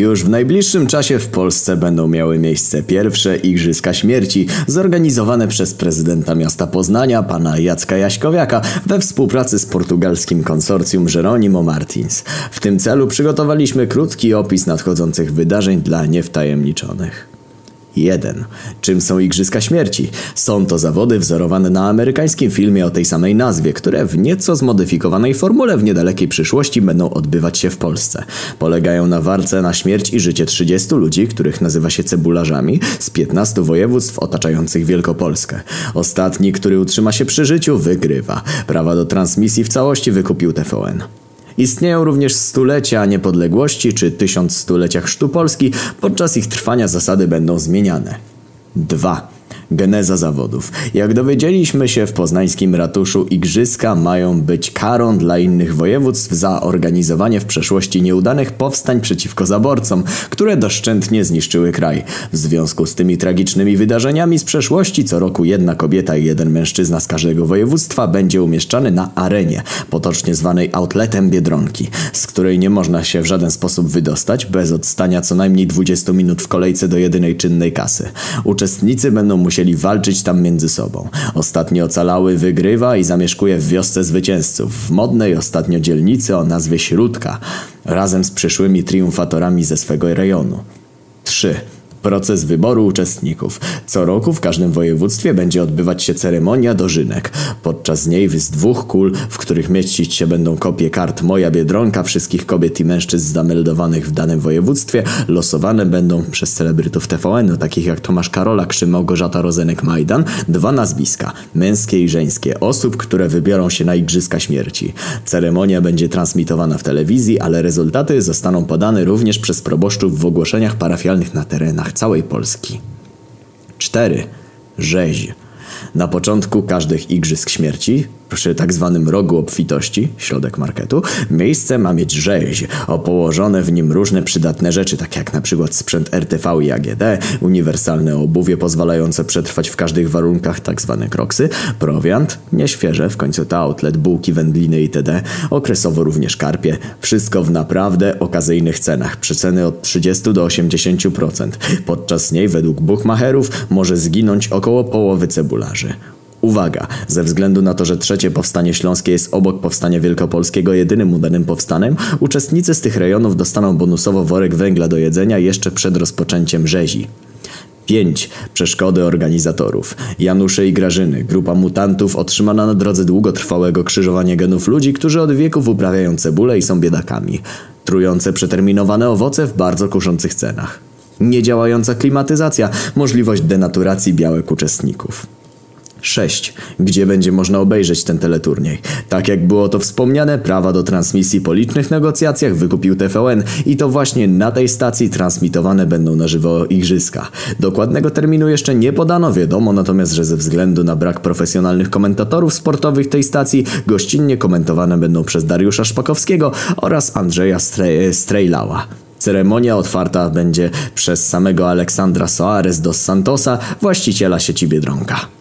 Już w najbliższym czasie w Polsce będą miały miejsce pierwsze Igrzyska Śmierci, zorganizowane przez prezydenta miasta Poznania, pana Jacka Jaśkowiaka, we współpracy z portugalskim konsorcjum Jeronimo Martins. W tym celu przygotowaliśmy krótki opis nadchodzących wydarzeń dla niewtajemniczonych. 1. Czym są Igrzyska Śmierci? Są to zawody wzorowane na amerykańskim filmie o tej samej nazwie, które w nieco zmodyfikowanej formule w niedalekiej przyszłości będą odbywać się w Polsce. Polegają na walce na śmierć i życie 30 ludzi, których nazywa się cebularzami, z 15 województw otaczających Wielkopolskę. Ostatni, który utrzyma się przy życiu, wygrywa. Prawa do transmisji w całości wykupił TVN. Istnieją również stulecia niepodległości czy tysiąc stulecia chrztu Polski. Podczas ich trwania zasady będą zmieniane. 2. Geneza zawodów. Jak dowiedzieliśmy się w poznańskim ratuszu, igrzyska mają być karą dla innych województw za organizowanie w przeszłości nieudanych powstań przeciwko zaborcom, które doszczętnie zniszczyły kraj. W związku z tymi tragicznymi wydarzeniami z przeszłości co roku jedna kobieta i jeden mężczyzna z każdego województwa będzie umieszczany na arenie, potocznie zwanej outletem Biedronki, z której nie można się w żaden sposób wydostać bez odstania co najmniej 20 minut w kolejce do jedynej czynnej kasy. Uczestnicy będą musieli musieli walczyć tam między sobą. Ostatni ocalały wygrywa i zamieszkuje w wiosce zwycięzców, w modnej ostatnio dzielnicy o nazwie Śródka, razem z przyszłymi triumfatorami ze swego rejonu. 3. Proces wyboru uczestników. Co roku w każdym województwie będzie odbywać się ceremonia dożynek. Podczas niej z dwóch kul, w których mieścić się będą kopie kart Moja Biedronka wszystkich kobiet i mężczyzn zameldowanych w danym województwie, losowane będą przez celebrytów TVN-u, takich jak Tomasz Karolak czy Małgorzata Rozenek-Majdan, dwa nazwiska, męskie i żeńskie, osób, które wybiorą się na Igrzyska Śmierci. Ceremonia będzie transmitowana w telewizji, ale rezultaty zostaną podane również przez proboszczów w ogłoszeniach parafialnych na terenach całej Polski. 4. Rzeź. Na początku każdych Igrzysk Śmierci przy tak zwanym rogu obfitości, środek marketu, miejsce ma mieć rzeź, o położone w nim różne przydatne rzeczy, tak jak na przykład sprzęt RTV i AGD, uniwersalne obuwie pozwalające przetrwać w każdych warunkach, tak zwane kroksy, prowiant, nieświeże, w końcu to outlet, bułki, wędliny itd., okresowo również karpie, wszystko w naprawdę okazyjnych cenach, przeceny od 30 do 80%. Podczas niej, według buchmacherów, może zginąć około połowy cebularzy. Uwaga! Ze względu na to, że trzecie powstanie śląskie jest obok powstania wielkopolskiego jedynym udanym powstanem, uczestnicy z tych rejonów dostaną bonusowo worek węgla do jedzenia jeszcze przed rozpoczęciem rzezi. 5. Przeszkody organizatorów. Janusze i Grażyny, grupa mutantów otrzymana na drodze długotrwałego krzyżowania genów ludzi, którzy od wieków uprawiają cebulę i są biedakami. Trujące przeterminowane owoce w bardzo kuszących cenach. Niedziałająca klimatyzacja, możliwość denaturacji białek uczestników. 6. Gdzie będzie można obejrzeć ten teleturniej? Tak jak było to wspomniane, prawa do transmisji po licznych negocjacjach wykupił TVN i to właśnie na tej stacji transmitowane będą na żywo igrzyska. Dokładnego terminu jeszcze nie podano, wiadomo natomiast, że ze względu na brak profesjonalnych komentatorów sportowych tej stacji gościnnie komentowane będą przez Dariusza Szpakowskiego oraz Andrzeja Strejlała. Ceremonia otwarta będzie przez samego Aleksandra Soares dos Santosa, właściciela sieci Biedronka.